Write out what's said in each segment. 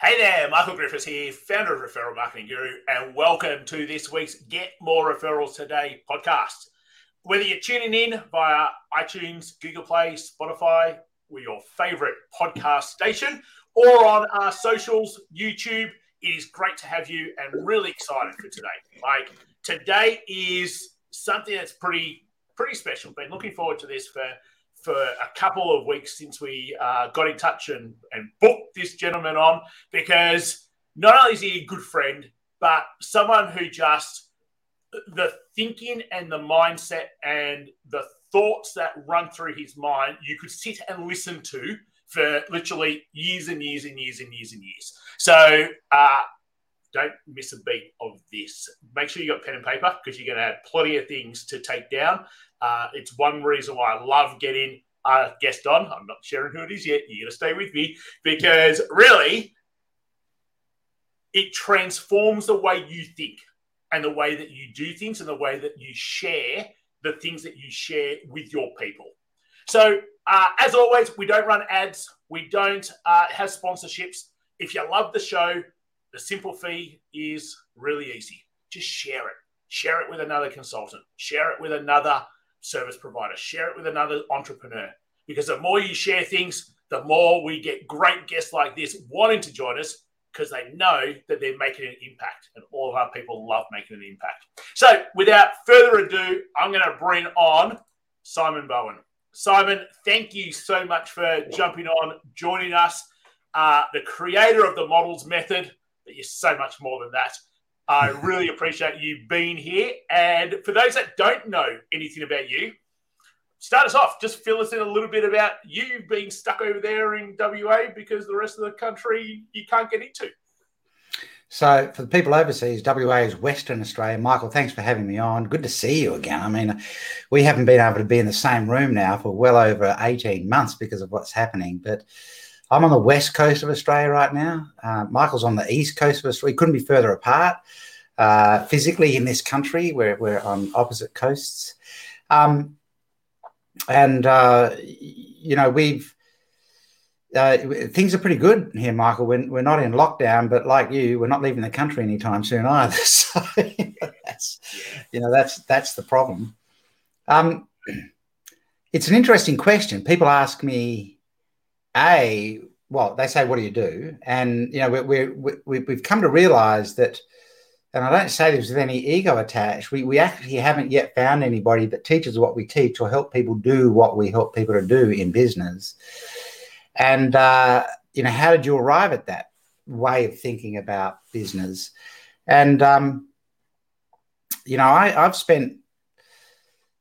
Hey there, Michael Griffiths here, founder of Referral Marketing Guru, and welcome to this week's Get More Referrals Today podcast. Whether you're tuning in via iTunes, Google Play, Spotify, or your favorite podcast station, or on our socials, YouTube, it is great to have you and really excited for today. Like today is something that's pretty pretty special. Been looking forward to this for for a couple of weeks since we uh, got in touch and, and booked this gentleman on because not only is he a good friend, but someone who just the thinking and the mindset and the thoughts that run through his mind, you could sit and listen to for literally years and years and years and years and years. So uh, don't miss a beat of this. Make sure you got pen and paper because you're going to have plenty of things to take down. Uh, it's one reason why I love getting a guest on. I'm not sharing who it is yet. You're going to stay with me because really, it transforms the way you think and the way that you do things and the way that you share the things that you share with your people. So, uh, as always, we don't run ads, we don't uh, have sponsorships. If you love the show, the simple fee is really easy. Just share it. Share it with another consultant. Share it with another service provider. Share it with another entrepreneur. Because the more you share things, the more we get great guests like this wanting to join us because they know that they're making an impact. And all of our people love making an impact. So without further ado, I'm going to bring on Simon Bowen. Simon, thank you so much for jumping on, joining us. Uh, the creator of the models method, but you're so much more than that. I really appreciate you being here. And for those that don't know anything about you, start us off. Just fill us in a little bit about you being stuck over there in WA because the rest of the country you can't get into. So, for the people overseas, WA is Western Australia. Michael, thanks for having me on. Good to see you again. I mean, we haven't been able to be in the same room now for well over 18 months because of what's happening. But I'm on the west coast of Australia right now. Uh, Michael's on the east coast of Australia. We couldn't be further apart uh, physically in this country. We're, we're on opposite coasts. Um, and, uh, you know, we've, uh, things are pretty good here, Michael. We're, we're not in lockdown, but like you, we're not leaving the country anytime soon either. So that's, you know, that's that's the problem. Um, it's an interesting question. People ask me a well, they say, "What do you do?" And you know, we we we, we've come to realise that, and I don't say this with any ego attached. We we actually haven't yet found anybody that teaches what we teach or help people do what we help people to do in business. And uh, you know, how did you arrive at that way of thinking about business? And um, you know, I, I've spent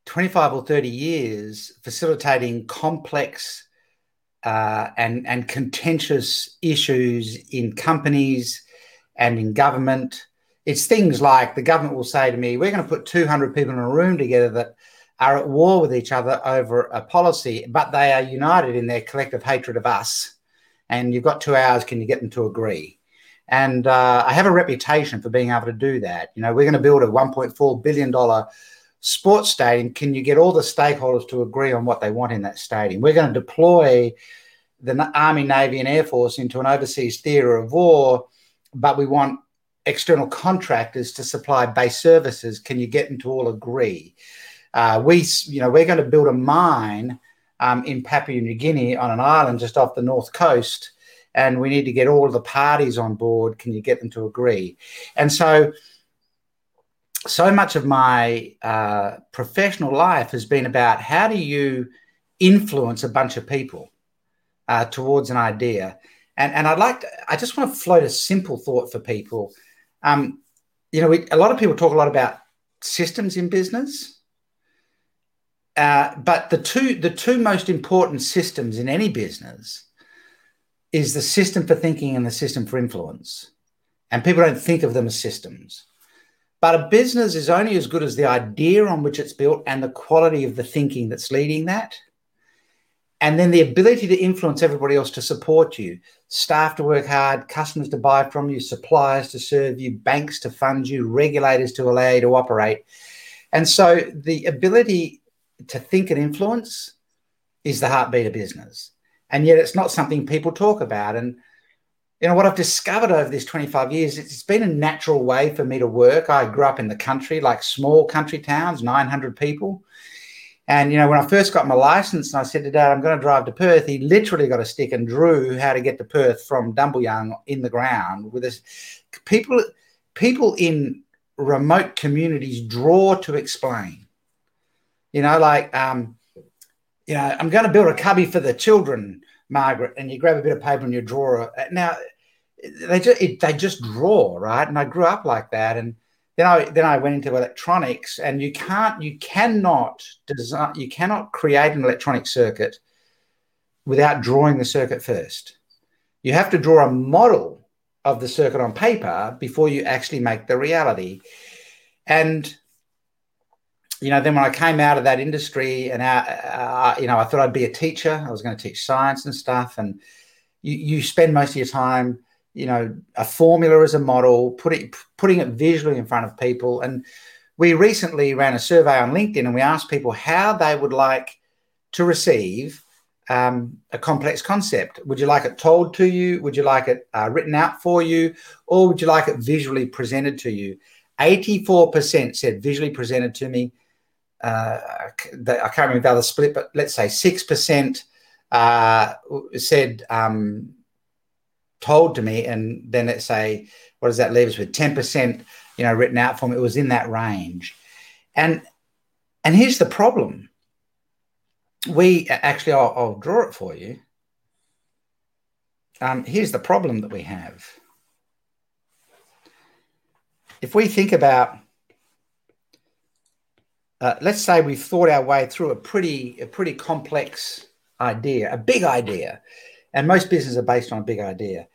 25 or 30 years facilitating complex uh, and, and contentious issues in companies and in government. It's things like the government will say to me, We're going to put 200 people in a room together that are at war with each other over a policy, but they are united in their collective hatred of us. And you've got two hours, can you get them to agree? And uh, I have a reputation for being able to do that. You know, we're going to build a $1.4 billion sports stadium. Can you get all the stakeholders to agree on what they want in that stadium? We're going to deploy the Army, Navy, and Air Force into an overseas theatre of war, but we want external contractors to supply base services. Can you get them to all agree? Uh, we, you know, we're going to build a mine um, in Papua New Guinea on an island just off the north coast, and we need to get all the parties on board. Can you get them to agree? And so, so much of my uh, professional life has been about how do you influence a bunch of people uh, towards an idea. And, and I'd like to, I just want to float a simple thought for people. Um, you know, we, a lot of people talk a lot about systems in business. Uh, but the two the two most important systems in any business is the system for thinking and the system for influence. And people don't think of them as systems. But a business is only as good as the idea on which it's built and the quality of the thinking that's leading that. And then the ability to influence everybody else to support you. Staff to work hard customers to buy from you suppliers to serve you banks to fund you regulators to allow you to operate. And so the ability to think and influence is the heartbeat of business. And yet it's not something people talk about. And you know what I've discovered over this 25 years, it's been a natural way for me to work. I grew up in the country, like small country towns, 900 people. And you know, when I first got my license, and I said to Dad, "I'm going to drive to Perth," he literally got a stick and drew how to get to Perth from Dumbleyung in the ground. With this, people, people in remote communities draw to explain. You know, like, um, you know, I'm going to build a cubby for the children, Margaret, and you grab a bit of paper and you draw. Uh, now, they just it, they just draw, right? And I grew up like that, and then I then I went into electronics, and you can't you cannot design you cannot create an electronic circuit without drawing the circuit first. You have to draw a model of the circuit on paper before you actually make the reality. And you know, then when I came out of that industry and out, uh, you know, I thought I'd be a teacher. I was going to teach science and stuff, and you, you spend most of your time you know a formula as a model putting putting it visually in front of people. And we recently ran a survey on linkedin and we asked people how they would like to receive um, a complex concept. Would you like it told to you? Would you like it uh, written out for you? Or would you like it visually presented to you? 84% said visually presented to me uh, i can't remember the other split but let's say 6% uh, said um, told to me, and then let's say, what does that leave us with? Ten percent, you know, written out for me. It was in that range, and and here's the problem. We actually, I'll, I'll draw it for you. Um, here's the problem that we have. If we think about, uh, let's say we've thought our way through a pretty, a pretty complex idea, a big idea, and most businesses are based on a big idea.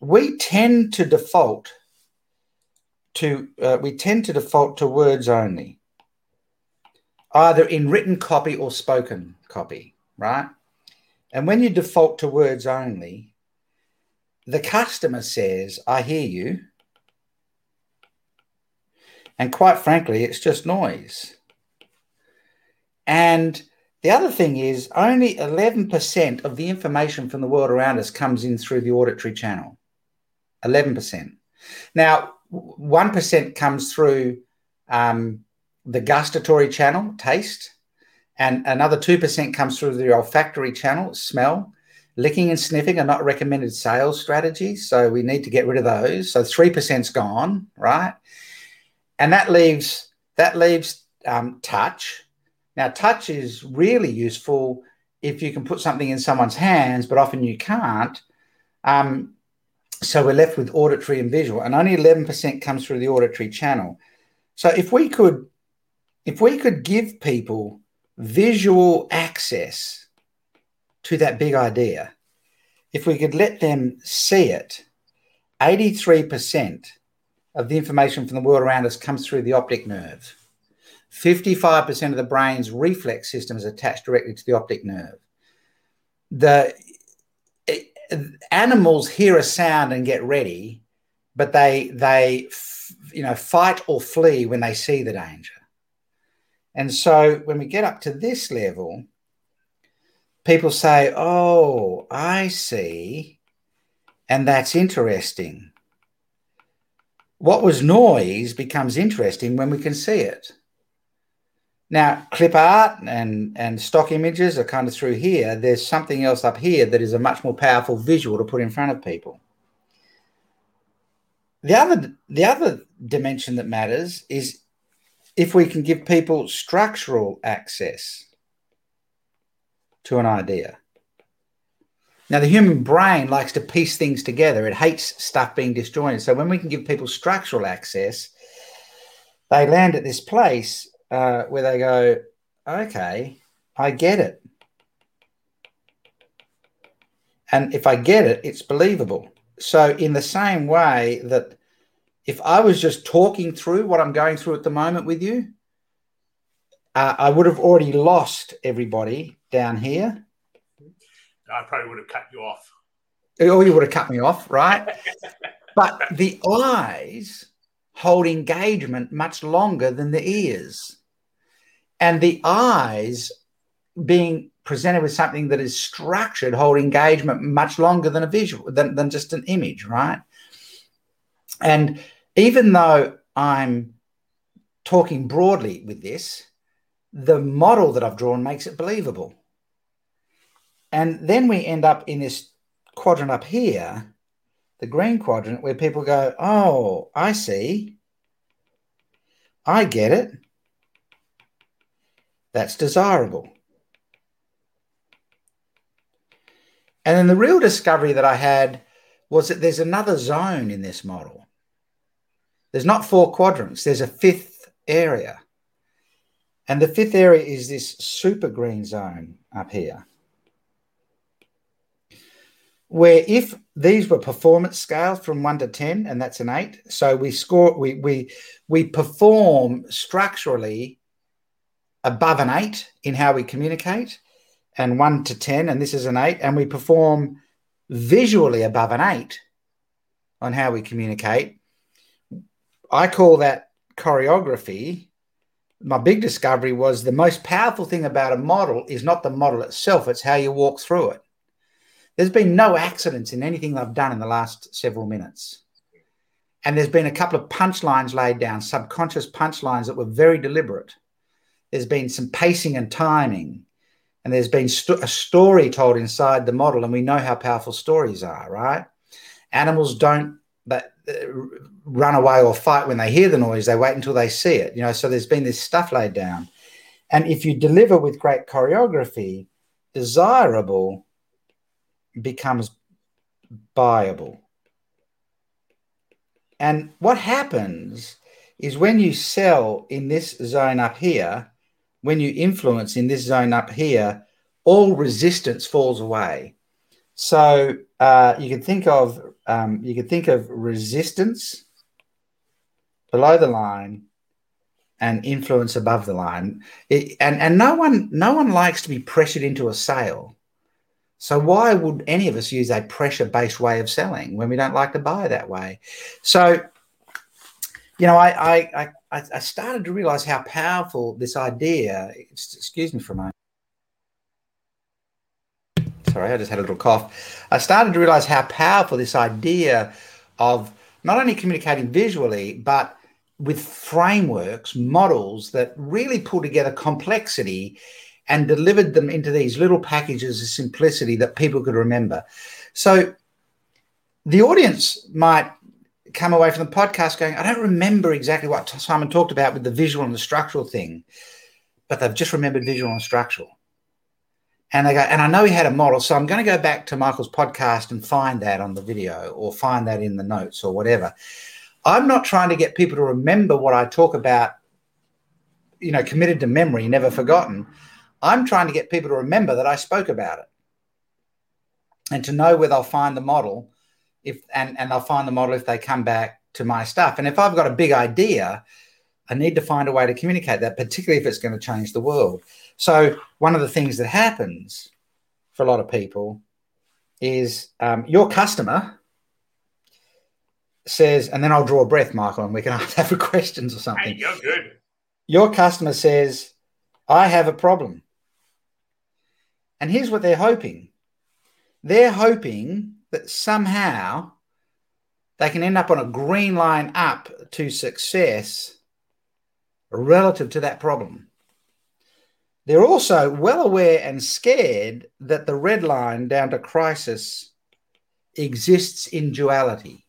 We tend to default to uh, we tend to default to words only, either in written copy or spoken copy, right? And when you default to words only, the customer says, "I hear you," and quite frankly, it's just noise. And the other thing is, only 11% of the information from the world around us comes in through the auditory channel. 11%. Now, 1% comes through um, the gustatory channel, taste, and another 2% comes through the olfactory channel, smell. Licking and sniffing are not recommended sales strategies, so we need to get rid of those. So 3%'s gone, right? And that leaves that leaves um, touch, now, touch is really useful if you can put something in someone's hands, but often you can't. Um, so we're left with auditory and visual, and only 11% comes through the auditory channel. So if we could, if we could give people visual access to that big idea, if we could let them see it, 83% of the information from the world around us comes through the optic nerve. 55% of the brain's reflex system is attached directly to the optic nerve. The it, animals hear a sound and get ready, but they they you know fight or flee when they see the danger. And so when we get up to this level, people say, "Oh, I see." And that's interesting. What was noise becomes interesting when we can see it. Now, clip art and, and stock images are kind of through here. There's something else up here that is a much more powerful visual to put in front of people. The other, the other dimension that matters is if we can give people structural access to an idea. Now, the human brain likes to piece things together. It hates stuff being disjointed. So, when we can give people structural access, they land at this place uh, where they go, okay, I get it. And if I get it, it's believable. So, in the same way that if I was just talking through what I'm going through at the moment with you, uh, I would have already lost everybody down here. I probably would have cut you off. Or you would have cut me off, right? but the eyes hold engagement much longer than the ears and the eyes being presented with something that is structured, hold engagement much longer than a visual, than, than just an image, right? And even though I'm talking broadly with this, the model that I've drawn makes it believable. And then we end up in this quadrant up here, the green quadrant, where people go, Oh, I see. I get it. That's desirable. And then the real discovery that I had was that there's another zone in this model. There's not four quadrants, there's a fifth area. And the fifth area is this super green zone up here. Where if these were performance scales from one to 10, and that's an eight, so we score, we, we, we perform structurally above an eight in how we communicate, and one to 10, and this is an eight, and we perform visually above an eight on how we communicate. I call that choreography. My big discovery was the most powerful thing about a model is not the model itself, it's how you walk through it. There's been no accidents in anything I've done in the last several minutes. And there's been a couple of punchlines laid down, subconscious punchlines that were very deliberate. There's been some pacing and timing, and there's been st- a story told inside the model, and we know how powerful stories are, right? Animals don't but, uh, run away or fight when they hear the noise; they wait until they see it. You know, so there's been this stuff laid down, and if you deliver with great choreography, desirable becomes buyable. And what happens is when you sell in this zone up here, when you influence in this zone up here, all resistance falls away. So uh, you can think of um, you can think of resistance below the line and influence above the line. It, and and no one no one likes to be pressured into a sale. So why would any of us use a pressure based way of selling when we don't like to buy that way? So you know, I I, I, I started to realize how powerful this idea. Excuse me for a moment. Sorry, I just had a little cough. I started to realize how powerful this idea of not only communicating visually, but with frameworks, models that really pull together complexity and delivered them into these little packages of simplicity that people could remember. So the audience might come away from the podcast going, I don't remember exactly what Simon talked about with the visual and the structural thing, but they've just remembered visual and structural. And they go, and I know he had a model, so I'm going to go back to Michael's podcast and find that on the video or find that in the notes or whatever. I'm not trying to get people to remember what I talk about, you know, committed to memory, never forgotten. I'm trying to get people to remember that I spoke about it and to know where they'll find the model if and, and they'll find the model if they come back to my stuff. And if I've got a big idea, I need to find a way to communicate that, particularly if it's going to change the world. So one of the things that happens for a lot of people is um, your customer says, and then I'll draw a breath, Michael, and we can have questions or something. Hey, you're good. Your customer says, I have a problem. And here's what they're hoping they're hoping that somehow they can end up on a green line up to success relative to that problem. They're also well aware and scared that the red line down to crisis exists in duality.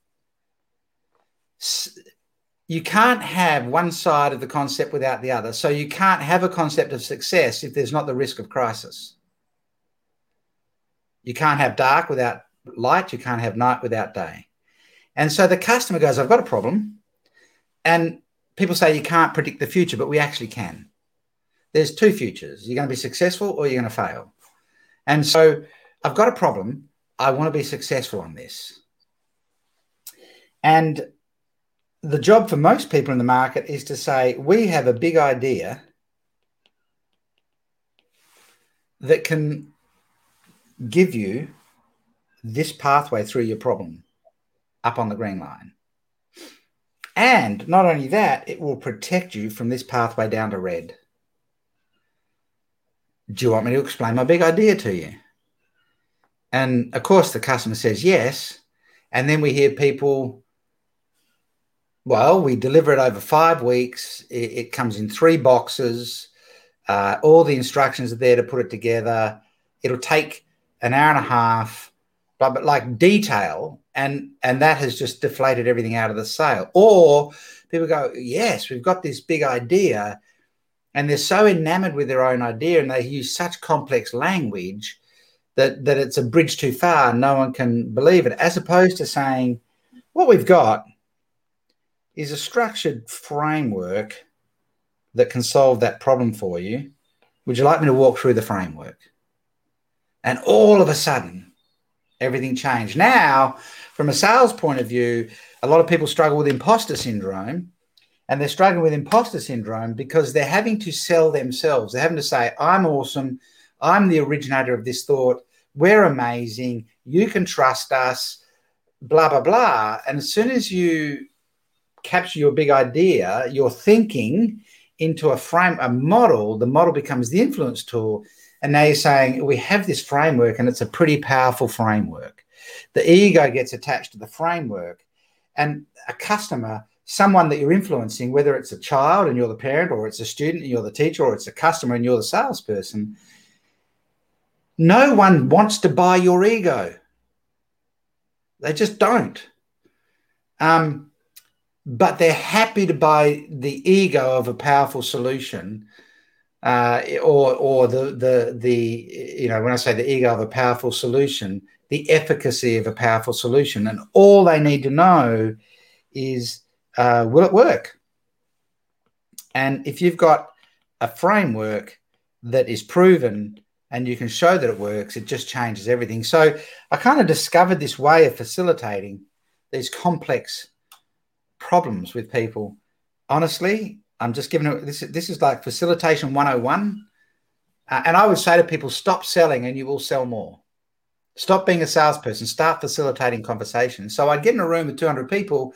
You can't have one side of the concept without the other. So you can't have a concept of success if there's not the risk of crisis. You can't have dark without light, you can't have night without day. And so the customer goes, I've got a problem. And people say you can't predict the future, but we actually can. There's two futures. You're going to be successful or you're going to fail. And so I've got a problem. I want to be successful on this. And the job for most people in the market is to say, we have a big idea that can give you this pathway through your problem up on the green line. And not only that, it will protect you from this pathway down to red. Do you want me to explain my big idea to you? And of course, the customer says yes. And then we hear people, well, we deliver it over five weeks. It, it comes in three boxes. Uh, all the instructions are there to put it together. It'll take an hour and a half, but, but like detail, and and that has just deflated everything out of the sale. Or people go, yes, we've got this big idea, and they're so enamored with their own idea, and they use such complex language that that it's a bridge too far no one can believe it as opposed to saying what we've got is a structured framework that can solve that problem for you would you like me to walk through the framework and all of a sudden everything changed now from a sales point of view a lot of people struggle with imposter syndrome and they're struggling with imposter syndrome because they're having to sell themselves they're having to say i'm awesome I'm the originator of this thought. We're amazing. You can trust us, blah, blah, blah. And as soon as you capture your big idea, your thinking into a frame, a model, the model becomes the influence tool. And now you're saying, we have this framework and it's a pretty powerful framework. The ego gets attached to the framework. And a customer, someone that you're influencing, whether it's a child and you're the parent, or it's a student and you're the teacher, or it's a customer and you're the salesperson, no one wants to buy your ego. They just don't. Um, but they're happy to buy the ego of a powerful solution, uh, or or the the the you know when I say the ego of a powerful solution, the efficacy of a powerful solution, and all they need to know is uh, will it work? And if you've got a framework that is proven and you can show that it works, it just changes everything. So I kind of discovered this way of facilitating these complex problems with people. Honestly, I'm just giving it this. This is like facilitation 101. Uh, and I would say to people, stop selling and you will sell more. Stop being a salesperson, start facilitating conversations. So I'd get in a room with 200 people.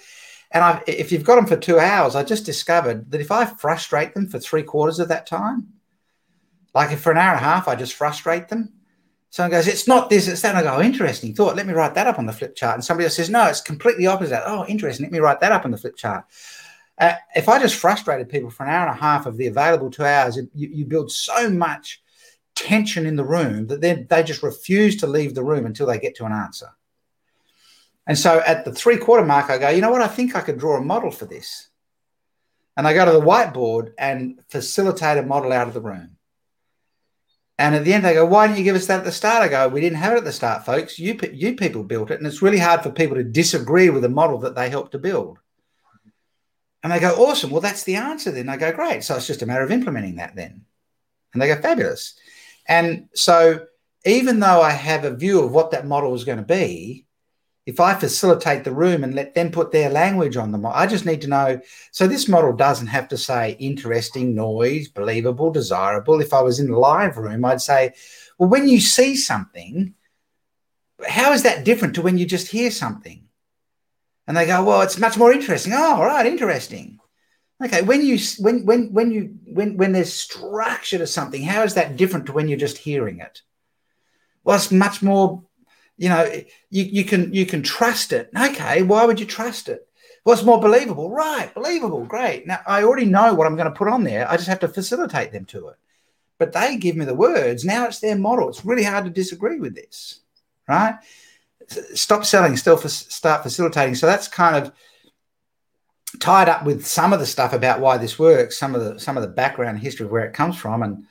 And I, if you've got them for two hours, I just discovered that if I frustrate them for three quarters of that time, like if for an hour and a half, I just frustrate them. Someone goes, it's not this, it's that. And I go, oh, interesting thought. Let me write that up on the flip chart. And somebody else says, no, it's completely opposite. Oh, interesting. Let me write that up on the flip chart. Uh, if I just frustrated people for an hour and a half of the available two hours, you, you, build so much tension in the room that they, they just refuse to leave the room until they get to an answer. And so at the three quarter mark, I go, you know what? I think I could draw a model for this. And I go to the whiteboard and facilitate a model out of the room. And at the end, they go, "Why didn't you give us that at the start?" I go, "We didn't have it at the start, folks. You you people built it, and it's really hard for people to disagree with a model that they helped to build." And they go, "Awesome. Well, that's the answer then." I go, "Great. So it's just a matter of implementing that then." And they go, "Fabulous." And so, even though I have a view of what that model is going to be, if I facilitate the room and let them put their language on the model, I just need to know. So this model doesn't have to say interesting, noise, believable, desirable. If I was in the live room, I'd say, well, when you see something, how is that different to when you just hear something? And they go, well, it's much more interesting. Oh, all right, interesting. Okay, when you when when when you when when there's structure to something, how is that different to when you're just hearing it? Well, it's much more you know, you, you can you can trust it. Okay, why would you trust it? What's more believable? Right, believable, great. Now I already know what I'm going to put on there. I just have to facilitate them to it. But they give me the words. Now it's their model. It's really hard to disagree with this, right? Stop selling, still start facilitating. So that's kind of tied up with some of the stuff about why this works, some of the some of the background history of where it comes from, and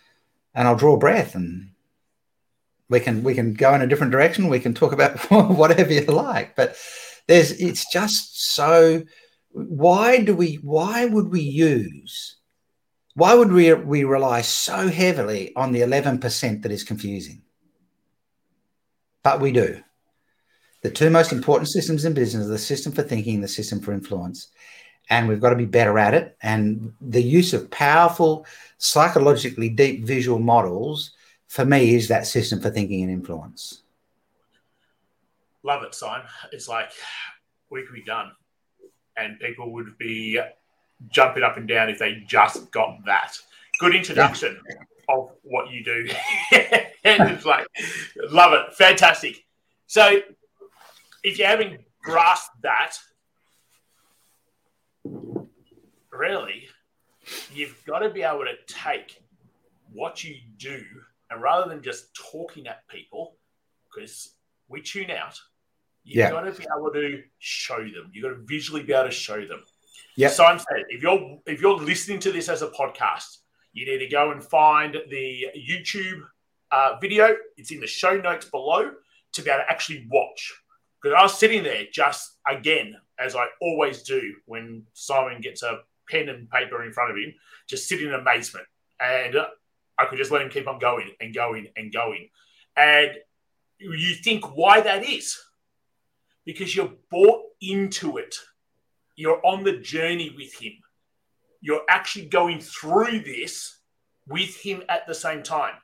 and I'll draw breath and we can we can go in a different direction. We can talk about whatever you like, but there's it's just so. Why do we? Why would we use? Why would we we rely so heavily on the eleven percent that is confusing? But we do. The two most important systems in business are the system for thinking and the system for influence. And we've got to be better at it. And the use of powerful, psychologically deep visual models for me is that system for thinking and influence. Love it, Simon. It's like we could be done, and people would be jumping up and down if they just got that. Good introduction. of what you do. and it's like, love it. Fantastic. So if you haven't grasped that, really, you've got to be able to take what you do and rather than just talking at people, because we tune out, you've yeah. got to be able to show them. You've got to visually be able to show them. Yeah. So I'm saying if you're if you're listening to this as a podcast, you need to go and find the YouTube uh, video. It's in the show notes below to be able to actually watch. Because I was sitting there just again, as I always do when Simon gets a pen and paper in front of him, just sitting in amazement. And I could just let him keep on going and going and going. And you think why that is? Because you're bought into it. You're on the journey with him. You're actually going through this with him at the same time.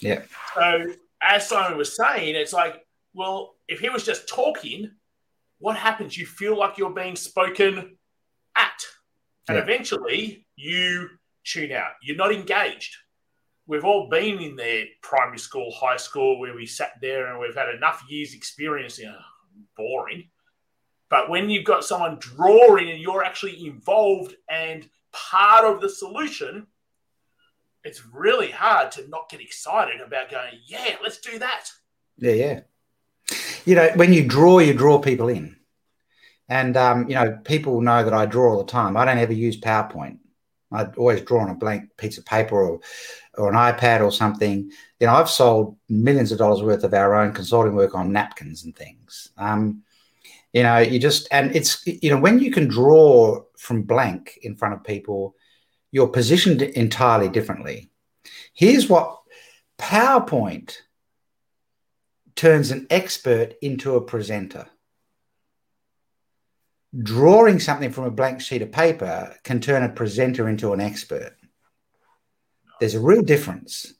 Yeah. So as Simon was saying, it's like, well, if he was just talking, what happens? You feel like you're being spoken at. And yeah. eventually you tune out. You're not engaged. We've all been in there, primary school, high school, where we sat there and we've had enough years' experience. You know, boring. But when you've got someone drawing and you're actually involved and part of the solution, it's really hard to not get excited about going, yeah, let's do that. Yeah, yeah. You know, when you draw, you draw people in. And, um, you know, people know that I draw all the time. I don't ever use PowerPoint. I always draw on a blank piece of paper or, or an iPad or something. You know, I've sold millions of dollars worth of our own consulting work on napkins and things. Um, you know, you just, and it's, you know, when you can draw from blank in front of people, you're positioned entirely differently. Here's what PowerPoint turns an expert into a presenter. Drawing something from a blank sheet of paper can turn a presenter into an expert. There's a real difference.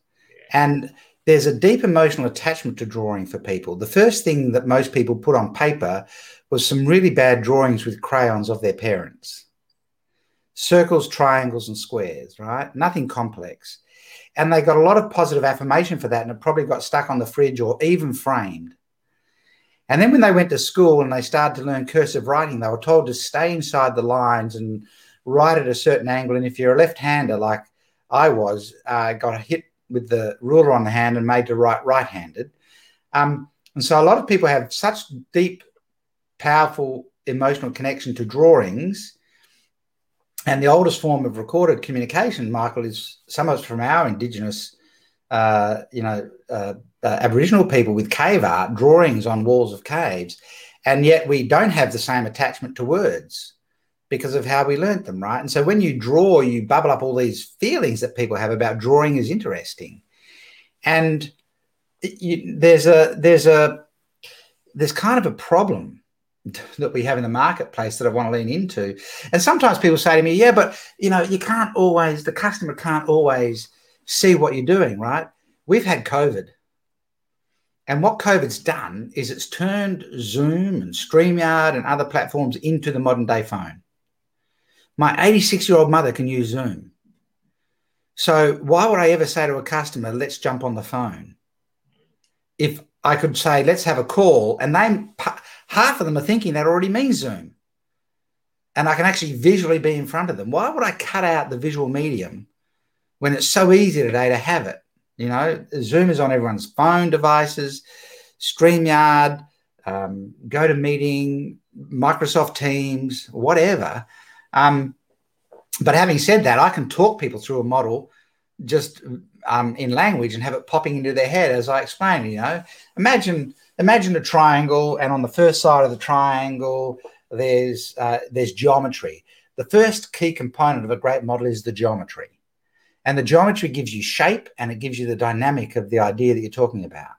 And there's a deep emotional attachment to drawing for people. The first thing that most people put on paper was some really bad drawings with crayons of their parents circles, triangles, and squares, right? Nothing complex. And they got a lot of positive affirmation for that, and it probably got stuck on the fridge or even framed. And then when they went to school and they started to learn cursive writing, they were told to stay inside the lines and write at a certain angle. And if you're a left hander, like I was, uh, got hit with the ruler on the hand and made to write right handed. Um, and so a lot of people have such deep, powerful emotional connection to drawings and the oldest form of recorded communication, Michael, is some of us from our Indigenous, uh, you know, uh, uh, Aboriginal people with cave art, drawings on walls of caves, and yet we don't have the same attachment to words because of how we learnt them, right? And so when you draw, you bubble up all these feelings that people have about drawing is interesting, and you, there's a there's a there's kind of a problem that we have in the marketplace that I want to lean into. And sometimes people say to me, yeah, but you know, you can't always, the customer can't always see what you're doing, right? We've had COVID. And what COVID's done is it's turned Zoom and StreamYard and other platforms into the modern day phone. My 86 year old mother can use Zoom. So why would I ever say to a customer, let's jump on the phone? If I could say, let's have a call, and they half of them are thinking that already means Zoom. And I can actually visually be in front of them. Why would I cut out the visual medium when it's so easy today to have it? You know, Zoom is on everyone's phone devices, StreamYard, um, GoToMeeting, Microsoft Teams, whatever. Um, but having said that, I can talk people through a model just um, in language and have it popping into their head as I explain. You know, imagine imagine a triangle, and on the first side of the triangle, there's uh, there's geometry. The first key component of a great model is the geometry, and the geometry gives you shape and it gives you the dynamic of the idea that you're talking about.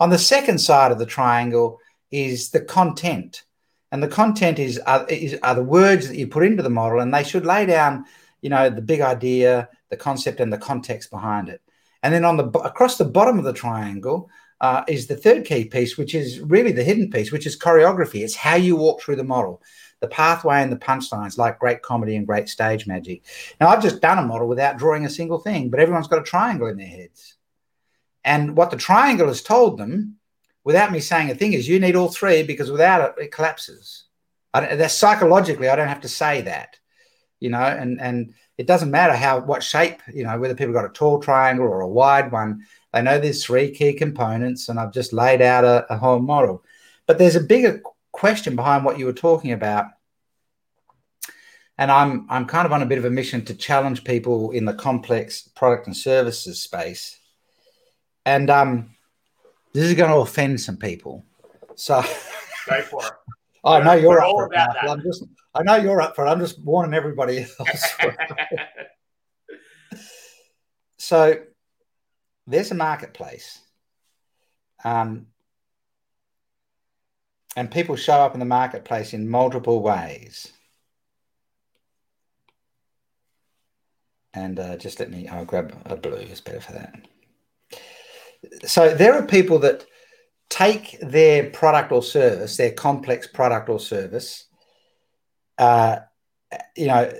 On the second side of the triangle is the content, and the content is are, is, are the words that you put into the model, and they should lay down, you know, the big idea, the concept, and the context behind it. And then on the across the bottom of the triangle uh, is the third key piece, which is really the hidden piece, which is choreography. It's how you walk through the model, the pathway and the punchlines, like great comedy and great stage magic. Now, I've just done a model without drawing a single thing, but everyone's got a triangle in their heads. And what the triangle has told them, without me saying a thing, is you need all three because without it, it collapses. I that's psychologically, I don't have to say that, you know, and and it doesn't matter how what shape, you know, whether people got a tall triangle or a wide one. They know there's three key components, and I've just laid out a, a whole model. But there's a bigger question behind what you were talking about, and I'm I'm kind of on a bit of a mission to challenge people in the complex product and services space, and um, this is going to offend some people. So go for it. I know you're up for it. I'm just, I know you're up for it. I'm just warning everybody else. so there's a marketplace. Um, and people show up in the marketplace in multiple ways. And uh, just let me, I'll grab a blue, it's better for that. So there are people that take their product or service, their complex product or service, uh, you know,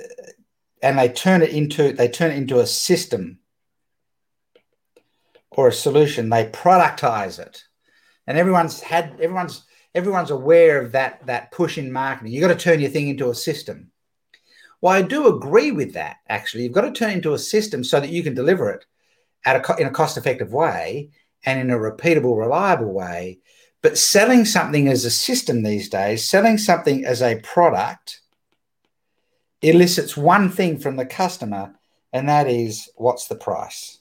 and they turn it into they turn it into a system or a solution. They productize it, and everyone's had everyone's everyone's aware of that that push in marketing. You've got to turn your thing into a system. Well, I do agree with that. Actually, you've got to turn it into a system so that you can deliver it at a in a cost effective way and in a repeatable, reliable way. But selling something as a system these days, selling something as a product, elicits one thing from the customer, and that is what's the price?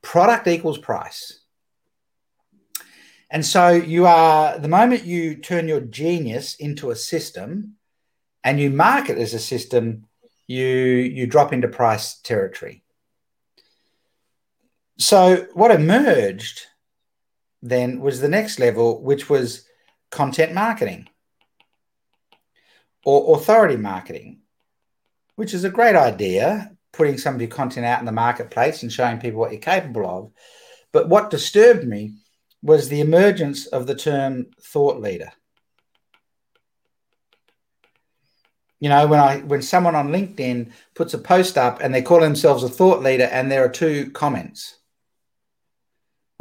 Product equals price. And so you are, the moment you turn your genius into a system and you market as a system, you you drop into price territory. So what emerged then was the next level, which was content marketing or authority marketing, which is a great idea, putting some of your content out in the marketplace and showing people what you're capable of. But what disturbed me was the emergence of the term thought leader. You know, when I when someone on LinkedIn puts a post up and they call themselves a thought leader and there are two comments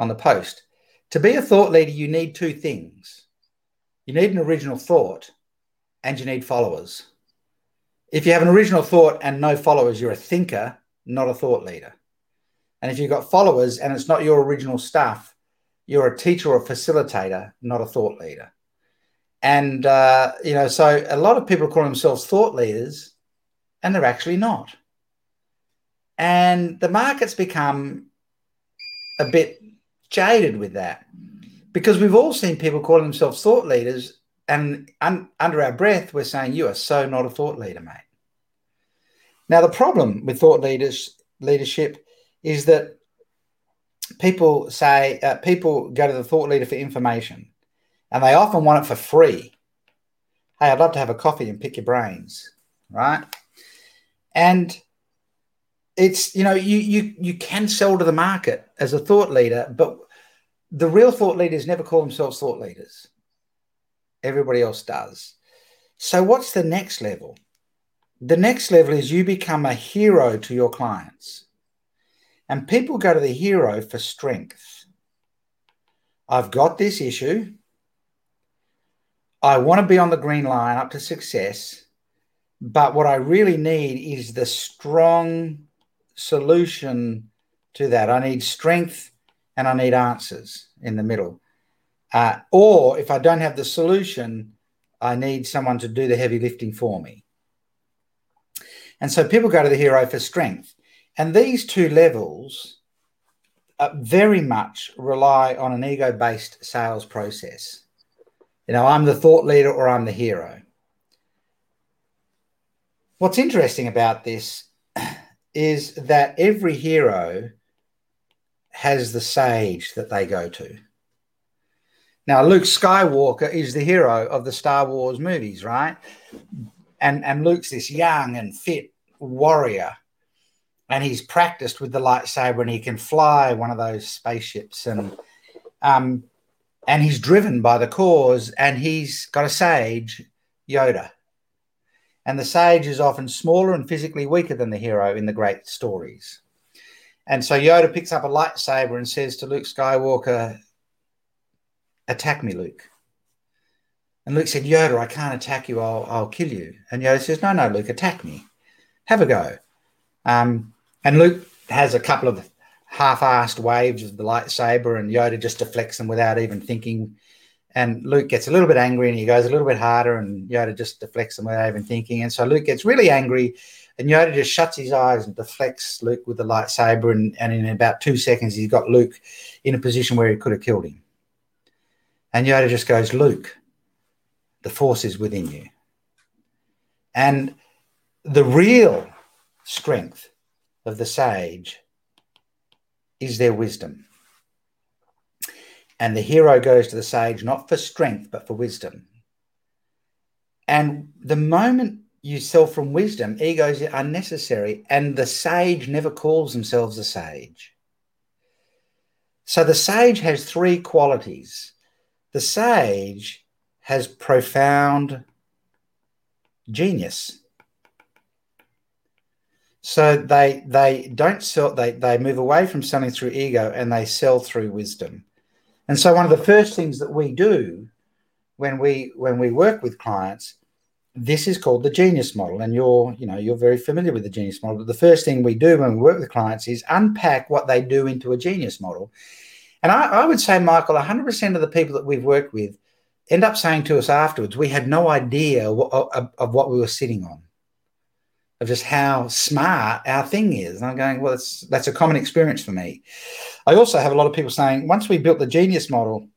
on the post. To be a thought leader, you need two things you need an original thought and you need followers. If you have an original thought and no followers, you're a thinker, not a thought leader. And if you've got followers and it's not your original stuff, you're a teacher or a facilitator, not a thought leader. And, uh, you know, so a lot of people call themselves thought leaders and they're actually not. And the market's become a bit jaded with that because we've all seen people calling themselves thought leaders, and un- under our breath, we're saying, You are so not a thought leader, mate. Now, the problem with thought leaders leadership is that people say, uh, people go to the thought leader for information, and they often want it for free. Hey, I'd love to have a coffee and pick your brains, right? And it's you know you you you can sell to the market as a thought leader but the real thought leaders never call themselves thought leaders. Everybody else does. So what's the next level? The next level is you become a hero to your clients. And people go to the hero for strength. I've got this issue. I want to be on the green line up to success but what i really need is the strong solution to that. I need strength and I need answers in the middle. Uh, or if I don't have the solution, I need someone to do the heavy lifting for me. And so people go to the hero for strength. And these two levels uh, very much rely on an ego based sales process. You know, I'm the thought leader or I'm the hero. What's interesting about this is that every hero has the sage that they go to. Now, Luke Skywalker is the hero of the Star Wars movies, right? And, and Luke's this young and fit warrior. And he's practiced with the lightsaber and he can fly one of those spaceships. And Um, and he's driven by the cause, and he's got a sage, Yoda. And the sage is often smaller and physically weaker than the hero in the great stories. And so Yoda picks up a lightsaber and says to Luke Skywalker, Attack me, Luke. And Luke said, Yoda, I can't attack you, I'll, I'll kill you. And Yoda says, No, no, Luke, attack me. Have a go. Um, and Luke has a couple of half-assed waves of the lightsaber, and Yoda just deflects them without even thinking. And Luke gets a little bit angry, and he goes a little bit harder, and Yoda just deflects them without even thinking. And so Luke gets really angry, and Yoda just shuts his eyes and deflects Luke with the lightsaber, and, and in about two seconds, he's got Luke in a position where he could have killed him. And Yoda just goes, Luke, the force is within you. And the real strength of the sage is their wisdom. And the hero goes to the sage not for strength, but for wisdom. And the moment you sell from wisdom, egos are unnecessary. And the sage never calls themselves a sage. So the sage has three qualities. The sage has profound genius. So they they don't sell they they move away from selling through ego and they sell through wisdom. And so one of the first things that we do when we when we work with clients this is called the genius model. And you're you know you're very familiar with the genius model. But the first thing we do when we work with clients is unpack what they do into a genius model. And i, I would say michael 100% of the people that we've worked with end up saying to us afterwards we had no idea of, of what we were sitting on of just how smart our thing is. And I'm going, well, that's that's a common experience for me. I also have a lot of people saying once we built the genius model,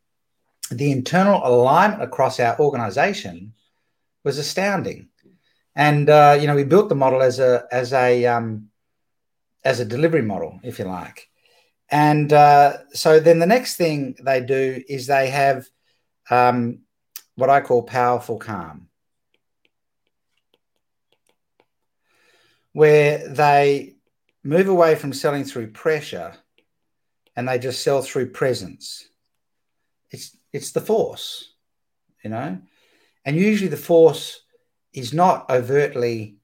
the internal alignment across our organization was astounding. And uh, you know, we built the model as a as a um, as a delivery model, if you like. And uh, so then the next thing they do is they have um, what I call powerful calm. Where they move away from selling through pressure and they just sell through presence. It's it's the force, you know, and usually the force is not overtly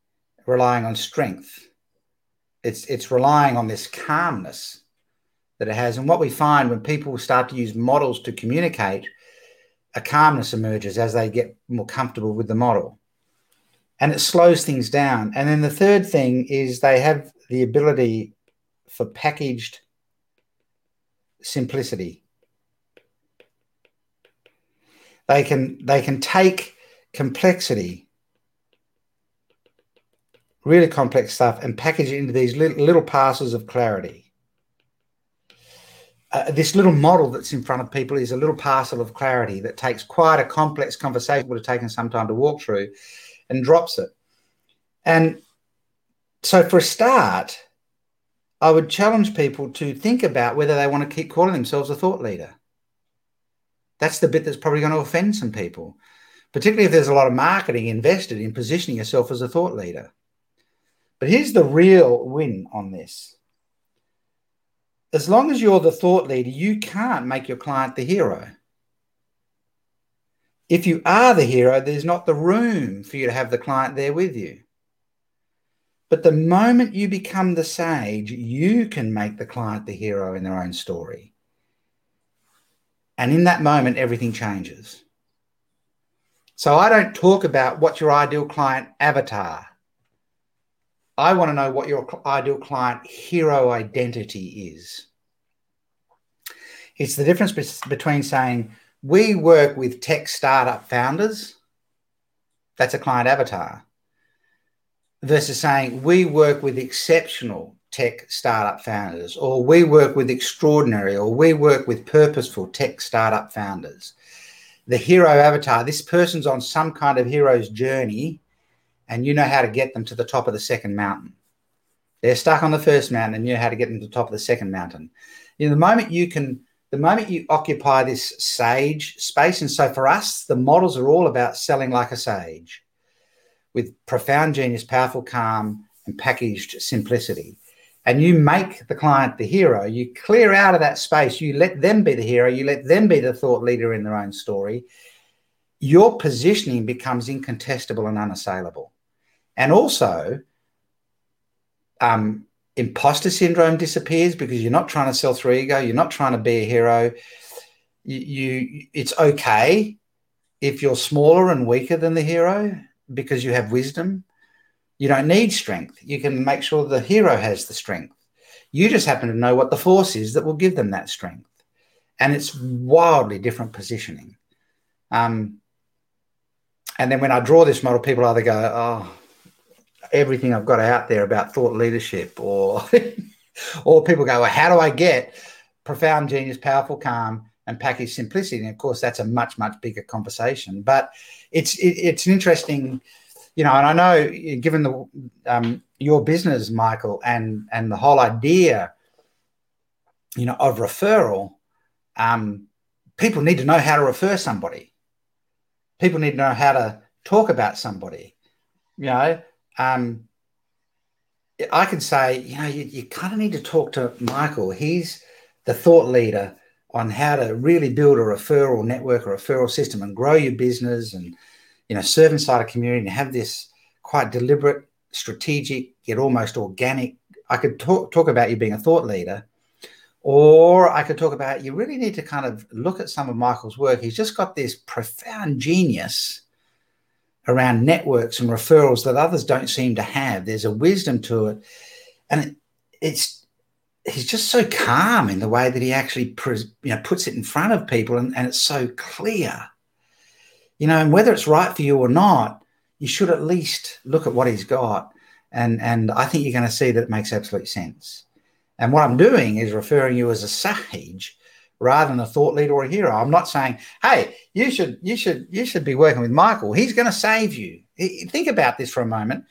relying on strength. It's it's relying on this calmness that it has. And what we find when people start to use models to communicate, a calmness emerges as they get more comfortable with the model and it slows things down. And then the third thing is they have the ability for packaged simplicity. They can they can take complexity, really complex stuff, and package it into these little, little parcels of clarity. Uh, this little model that's in front of people is a little parcel of clarity that takes quite a complex conversation would have taken some time to walk through and drops it. And so, for a start, I would challenge people to think about whether they want to keep calling themselves a thought leader. That's the bit that's probably going to offend some people, particularly if there's a lot of marketing invested in positioning yourself as a thought leader. But here's the real win on this. As long as you're the thought leader, you can't make your client the hero. If you are the hero, there's not the room for you to have the client there with you. But the moment you become the sage, you can make the client the hero in their own story. And in that moment, everything changes. So I don't talk about what your ideal client avatar. I want to know what your ideal client hero identity is. It's the difference between saying, we work with tech startup founders. That's a client avatar. Versus saying we work with exceptional tech startup founders, or we work with extraordinary, or we work with purposeful tech startup founders. The hero avatar, this person's on some kind of hero's journey, and you know how to get them to the top of the second mountain. They're stuck on the first mountain, and you know how to get them to the top of the second mountain. In the moment you can the moment you occupy this sage space, and so for us, the models are all about selling like a sage with profound genius, powerful calm, and packaged simplicity. and you make the client the hero, you clear out of that space, you let them be the hero, you let them be the thought leader in their own story, your positioning becomes incontestable and unassailable. And also, um, imposter syndrome disappears because you're not trying to sell through ego, you're not trying to be a hero. You, you it's okay if you're smaller and weaker than the hero because you have wisdom you don't need strength. You can make sure the hero has the strength. You just happen to know what the force is that will give them that strength. And it's wildly different positioning. Um, and then when I draw this model, people either go, oh, everything I've got out there about thought leadership, or, or people go, well, how do I get profound genius, powerful, calm, and package simplicity? And of course, that's a much, much bigger conversation. But it's it, it's an interesting you know, and I know given the um, your business, Michael, and and the whole idea, you know, of referral, um, people need to know how to refer somebody. People need to know how to talk about somebody. You know, um, I can say, you know, you, you kind of need to talk to Michael. He's the thought leader on how to really build a referral network, a referral system, and grow your business and you know, serve inside a community and have this quite deliberate, strategic, yet almost organic. I could talk, talk about you being a thought leader, or I could talk about you really need to kind of look at some of Michael's work. He's just got this profound genius around networks and referrals that others don't seem to have. There's a wisdom to it. And it's he's just so calm in the way that he actually you know puts it in front of people and, and it's so clear you know, and whether it's right for you or not, you should at least look at what he's got. And, and I think you're going to see that it makes absolute sense. And what I'm doing is referring you as a sage rather than a thought leader or a hero. I'm not saying, hey, you should, you should, you should be working with Michael. He's going to save you. Think about this for a moment.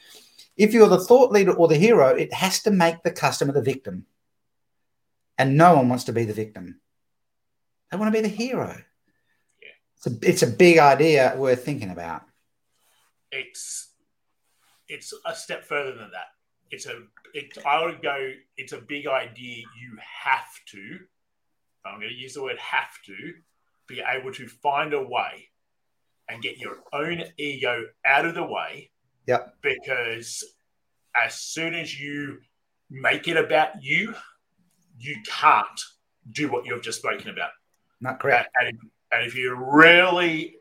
If you're the thought leader or the hero, it has to make the customer the victim. And no one wants to be the victim. They want to be the hero it's a, it's a big idea worth thinking about. It's it's a step further than that. It's a it, I would go. It's a big idea. You have to. I'm going to use the word have to be able to find a way and get your own ego out of the way. Yep. Because as soon as you make it about you, you can't do what you've just spoken about. Not correct. And, and and if you really,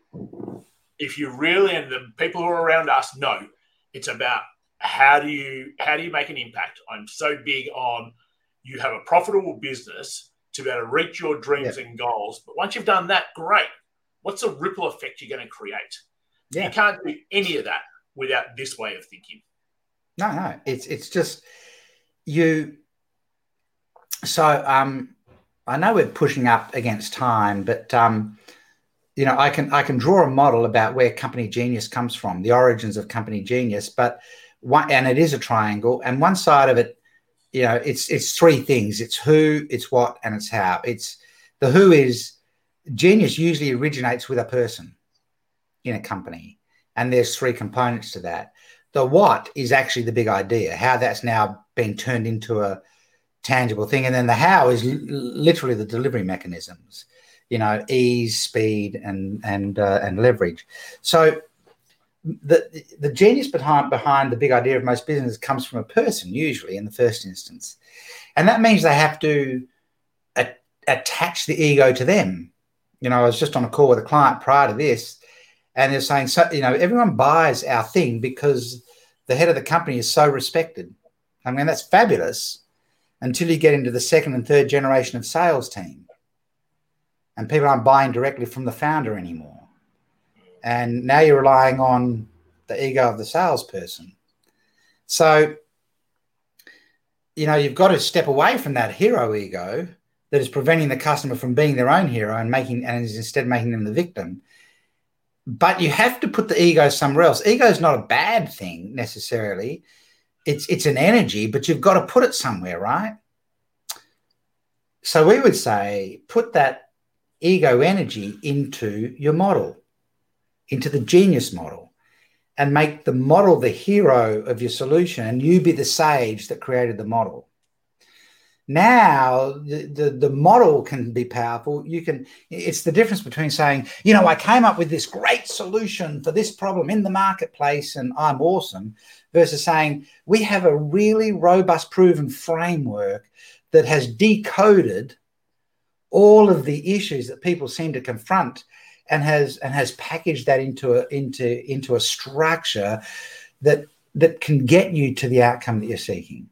if you really, and the people who are around us know, it's about how do you how do you make an impact. I'm so big on you have a profitable business to be able to reach your dreams yeah. and goals. But once you've done that, great. What's the ripple effect you're going to create? Yeah. You can't do any of that without this way of thinking. No, no, it's it's just you. So um, I know we're pushing up against time, but um, you know, I can I can draw a model about where company genius comes from, the origins of company genius. But one, and it is a triangle, and one side of it, you know, it's it's three things: it's who, it's what, and it's how. It's the who is genius usually originates with a person in a company, and there's three components to that. The what is actually the big idea, how that's now been turned into a tangible thing. And then the how is l- literally the delivery mechanisms, you know, ease, speed, and and uh, and leverage. So the the genius behind behind the big idea of most businesses comes from a person, usually in the first instance, and that means they have to a- attach the ego to them. You know, I was just on a call with a client prior to this, and they're saying, so you know, everyone buys our thing because the head of the company is so respected. I mean, that's fabulous until you get into the second and third generation of sales team. And people aren't buying directly from the founder anymore. And now you're relying on the ego of the salesperson. So, you know, you've got to step away from that hero ego that is preventing the customer from being their own hero and making and is instead making them the victim. But you have to put the ego somewhere else. Ego is not a bad thing necessarily it's it's an energy, but you've got to put it somewhere, right? So we would say put that ego energy into your model, into the genius model, and make the model the hero of your solution, and you be the sage that created the model. now the, the, the model can be powerful you can it's the difference between saying you know i came up with this great solution for this problem in the marketplace and i'm awesome versus saying we have a really robust proven framework that has decoded all of the issues that people seem to confront and has and has packaged that into a into into a structure that that can get you to the outcome that you're seeking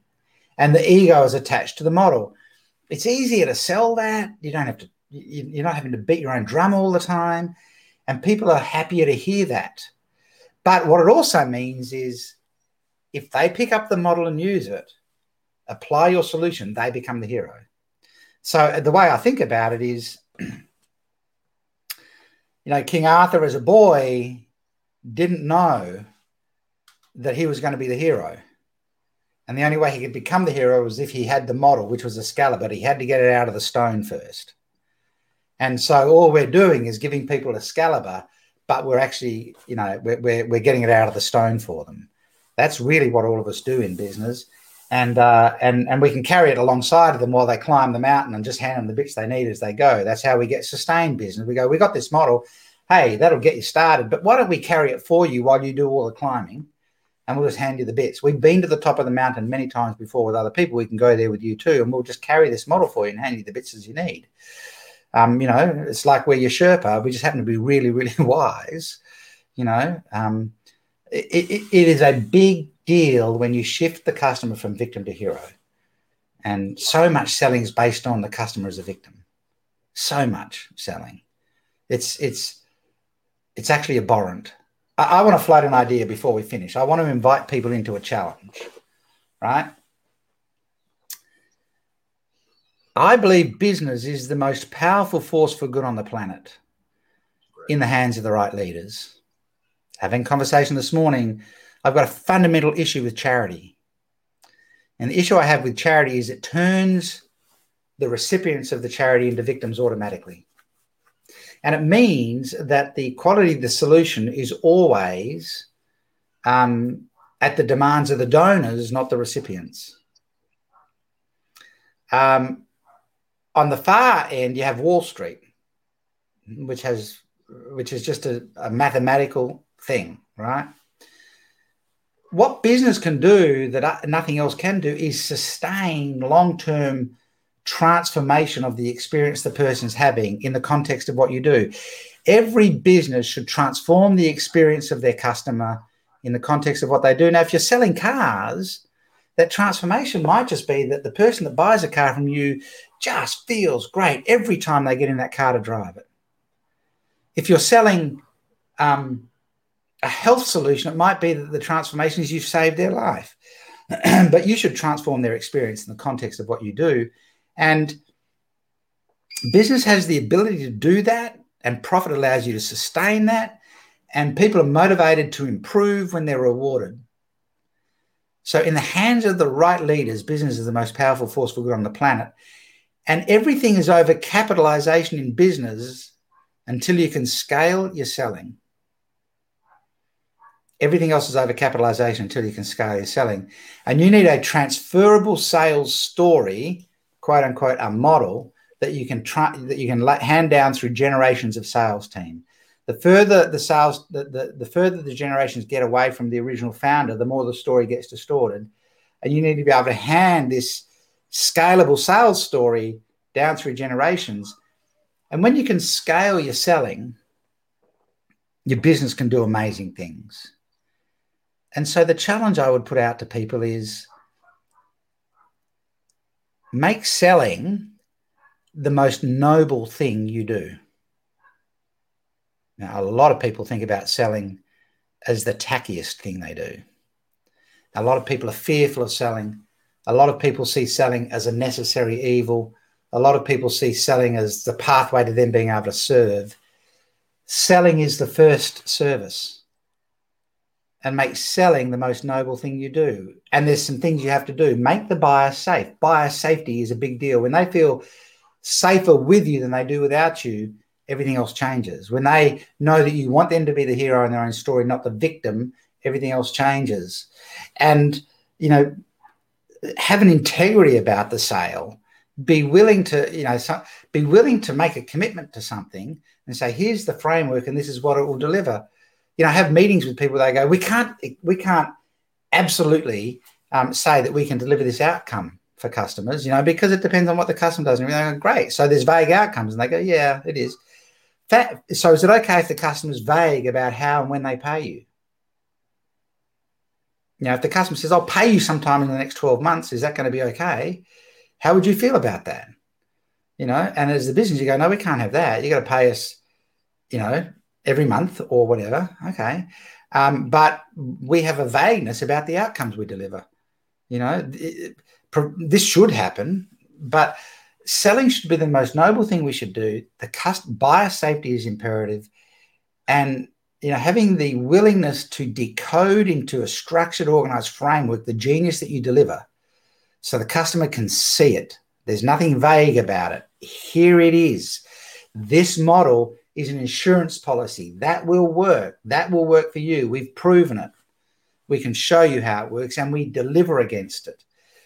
and the ego is attached to the model. It's easier to sell that. You don't have to, you're not having to beat your own drum all the time. And people are happier to hear that. But what it also means is if they pick up the model and use it, apply your solution, they become the hero. So the way I think about it is, you know, King Arthur as a boy didn't know that he was going to be the hero. And the only way he could become the hero was if he had the model, which was Excalibur. He had to get it out of the stone first. And so all we're doing is giving people Excalibur, but we're actually, you know, we're, we're, we're getting it out of the stone for them. That's really what all of us do in business. And, uh, and, and we can carry it alongside of them while they climb the mountain and just hand them the bits they need as they go. That's how we get sustained business. We go, we got this model. Hey, that'll get you started, but why don't we carry it for you while you do all the climbing? and we'll just hand you the bits. We've been to the top of the mountain many times before with other people. We can go there with you too, and we'll just carry this model for you and hand you the bits as you need. Um, you know, it's like we're your Sherpa. We just happen to be really, really wise. You know, um, it, it, it is a big deal when you shift the customer from victim to hero. And so much selling is based on the customer as a victim. So much selling. It's it's it's actually abhorrent I, I want to float an idea before we finish. I want to invite people into a challenge, right? I believe business is the most powerful force for good on the planet in the hands of the right leaders. Having conversation this morning, I've got a fundamental issue with charity. And the issue I have with charity is it turns the recipients of the charity into victims automatically. And it means that the quality of the solution is always um, at the demands of the donors, not the recipients. Um, on the far end, you have Wall Street, which has which is just a, a mathematical thing, right? What business can do that nothing else can do is sustain long term transformation of the experience the person's having in the context of what you do. Every business should transform the experience of their customer in the context of what they do. Now, if you're selling cars, that transformation might just be that the person that buys a car from you just feels great every time they get in that car to drive it. If you're selling um, a health solution, it might be that the transformation is you've saved their life. but you should transform their experience in the context of what you do and business has the ability to do that, and profit allows you to sustain that. And people are motivated to improve when they're rewarded. So, in the hands of the right leaders, business is the most powerful force for good on the planet. And everything is over capitalization in business until you can scale your selling. Everything else is over capitalization until you can scale your selling. And you need a transferable sales story quote unquote a model that you can try that you can hand down through generations of sales team. The further the sales, the, the, the further the generations get away from the original founder, the more the story gets distorted. And you need to be able to hand this scalable sales story down through generations. And when you can scale your selling, your business can do amazing things. And so the challenge I would put out to people is make selling the most noble thing you do. Now, a lot of people think about selling as the tackiest thing they do. A lot of people are fearful of selling. A lot of people see selling as a necessary evil. A lot of people see selling as the pathway to them being able to serve. Selling is the first service and make selling the most noble thing you do. And there's some things you have to do. Make the buyer safe. Buyer safety is a big deal. When they feel safer with you than they do without you, everything else changes. When they know that you want them to be the hero in their own story, not the victim, everything else changes. And, you know, have an integrity about the sale. be willing to, you know, so, be willing to make a commitment to something and say, here's the framework and this is what it will deliver. You know, have meetings with people. They go, we can't, we can't absolutely um, say that we can deliver this outcome for customers, you know, because it depends on what the customer does. And they go, great. So there's vague outcomes, and they go, yeah, it is. That, so is it okay if the customer's vague about how and when they pay you? Know, if the customer says, I'll pay you sometime in the next 12 months, is that going to be okay? How would you feel about that? You know, and as the business, you go, no, we can't have that. You got to pay us, you know, every month or whatever. Okay. Um, but we have a vagueness about the outcomes we deliver. You know, it, this should happen, but selling should be the most noble thing we should do. The cust- buyer safety is imperative, and you know, having the willingness to decode into a structured, organized framework the genius that you deliver, so the customer can see it. There's nothing vague about it. Here it is. This model is an insurance policy that will work. That will work for you. We've proven it. We can show you how it works, and we deliver against it.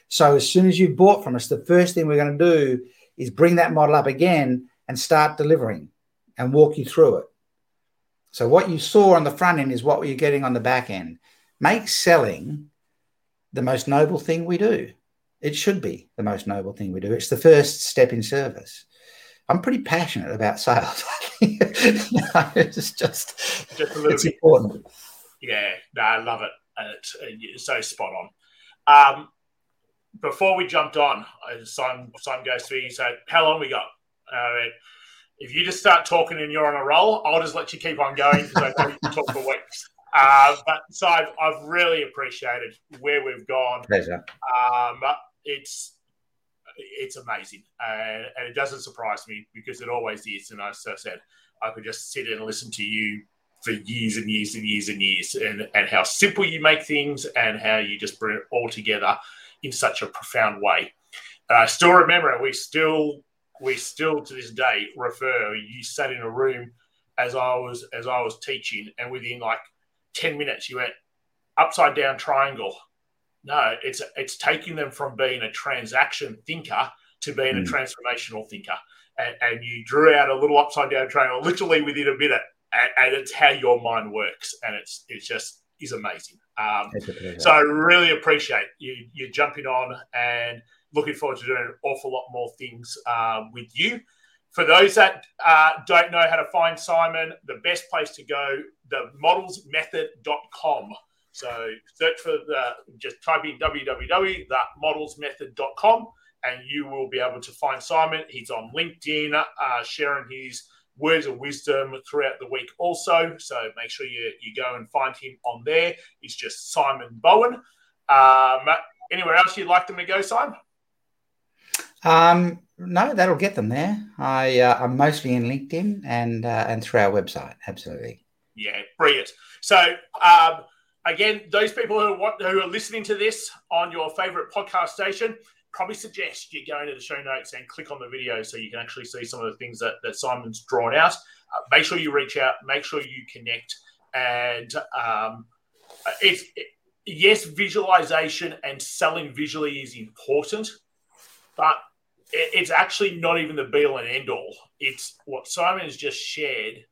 So as soon as you bought from us, the first thing we're going to do is bring that model up again and start delivering and walk you through it. So what you saw on the front end is what you're getting on the back end. Make selling the most noble thing we do. It should be the most noble thing we do. It's the first step in service. I'm pretty passionate about sales. it's just, just it's bit. important. Yeah, no, I love it. And it's, it's so spot on. Um, before we jumped on, Simon, Simon goes to me, said, How long we got? Uh, if you just start talking and you're on a roll, I'll just let you keep on going because I know you can talk for weeks. Uh, but so I've, I've, really appreciated where we've gone. Pleasure. Um, it's it's amazing, and, and, it doesn't surprise me because it always is. And as I said, I could just sit and listen to you for years and years and years and years, and, and how simple you make things, and how you just bring it all together in such a profound way. And I still remember it. We still, we still to this day refer. You sat in a room as I was as I was teaching, and within like ten minutes, you went upside down triangle. No, it's it's taking them from being a transaction thinker to being mm. a transformational thinker, and, and, you drew out a little upside down triangle literally within a minute, and, and it's how your mind works, and it's it's just is amazing. Um, so I really appreciate you you jumping on and looking forward to doing an awful lot more things uh, with you. For those that uh, don't know how to find Simon, the best place to go, the modelsmethod.com. So search for the, just type in www.modelsmethod.com and you will be able to find Simon. He's on LinkedIn, uh, sharing his words of wisdom throughout the week also. So make sure you, you go and find him on there. It's just Simon Bowen. Um, anywhere else you'd like them to go, Simon? Um, no, that'll get them there. I uh, I'm mostly in LinkedIn and uh, and through our website. Absolutely. Yeah, brilliant. So um, again, those people who who are listening to this on your favorite podcast station, probably suggest you go into the show notes and click on the video so you can actually see some of the things that, that Simon's drawn out. Uh, make sure you reach out, make sure you connect. And um, it's, it, yes, visualization and selling visually is important, but it, it's actually not even the be all and end all. It's what Simon has just shared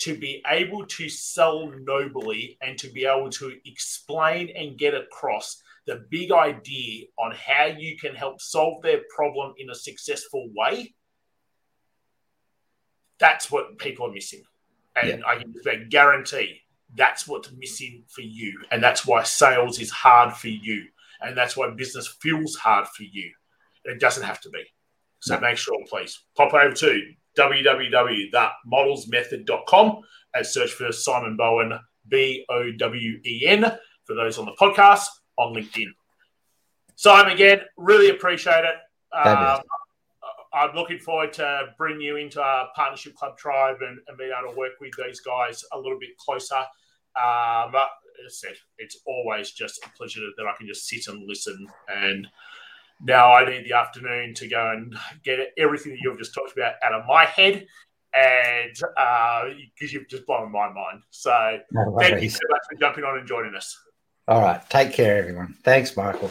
to be able to sell nobly and to be able to explain and get across the big idea on how you can help solve their problem in a successful way, that's what people are missing. And yeah. I can guarantee that's what's missing for you. And that's why sales is hard for you. And that's why business feels hard for you. It doesn't have to be. So no. make sure, please, pop over to www.modelsmethod.com and search for Simon Bowen, B O W E N, for those on the podcast on LinkedIn. Simon, again, really appreciate it. Um, I'm looking forward to bring you into our partnership club tribe and, and, being able to work with these guys a little bit closer. Um, as I said, it's always just a pleasure that I can just sit and listen. And now I need the afternoon to go and get everything that you've just talked about out of my head. And because uh, you've just blown my mind. So no thank you so much for jumping on and joining us. All right. Take care, everyone. Thanks, Michael.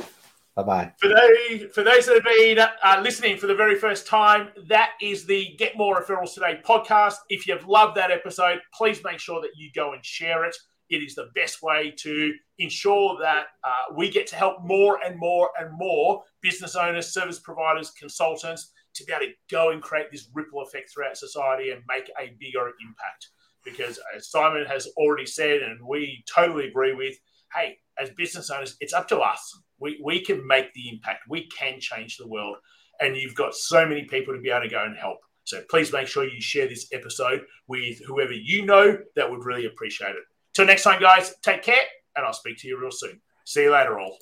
Bye bye. For those, for those that have been uh, listening for the very first time, that is the Get More Referrals Today podcast. If you've loved that episode, please make sure that you go and share it. It is the best way to ensure that uh, we get to help more and more and more business owners, service providers, consultants to be able to go and create this ripple effect throughout society and make a bigger impact. Because as Simon has already said, and we totally agree with, hey, as business owners, it's up to us. We, we can make the impact. We can change the world. And you've got so many people to be able to go and help. So please make sure you share this episode with whoever you know that would really appreciate it. Till next time, guys, take care, and I'll speak to you real soon. See you later, all.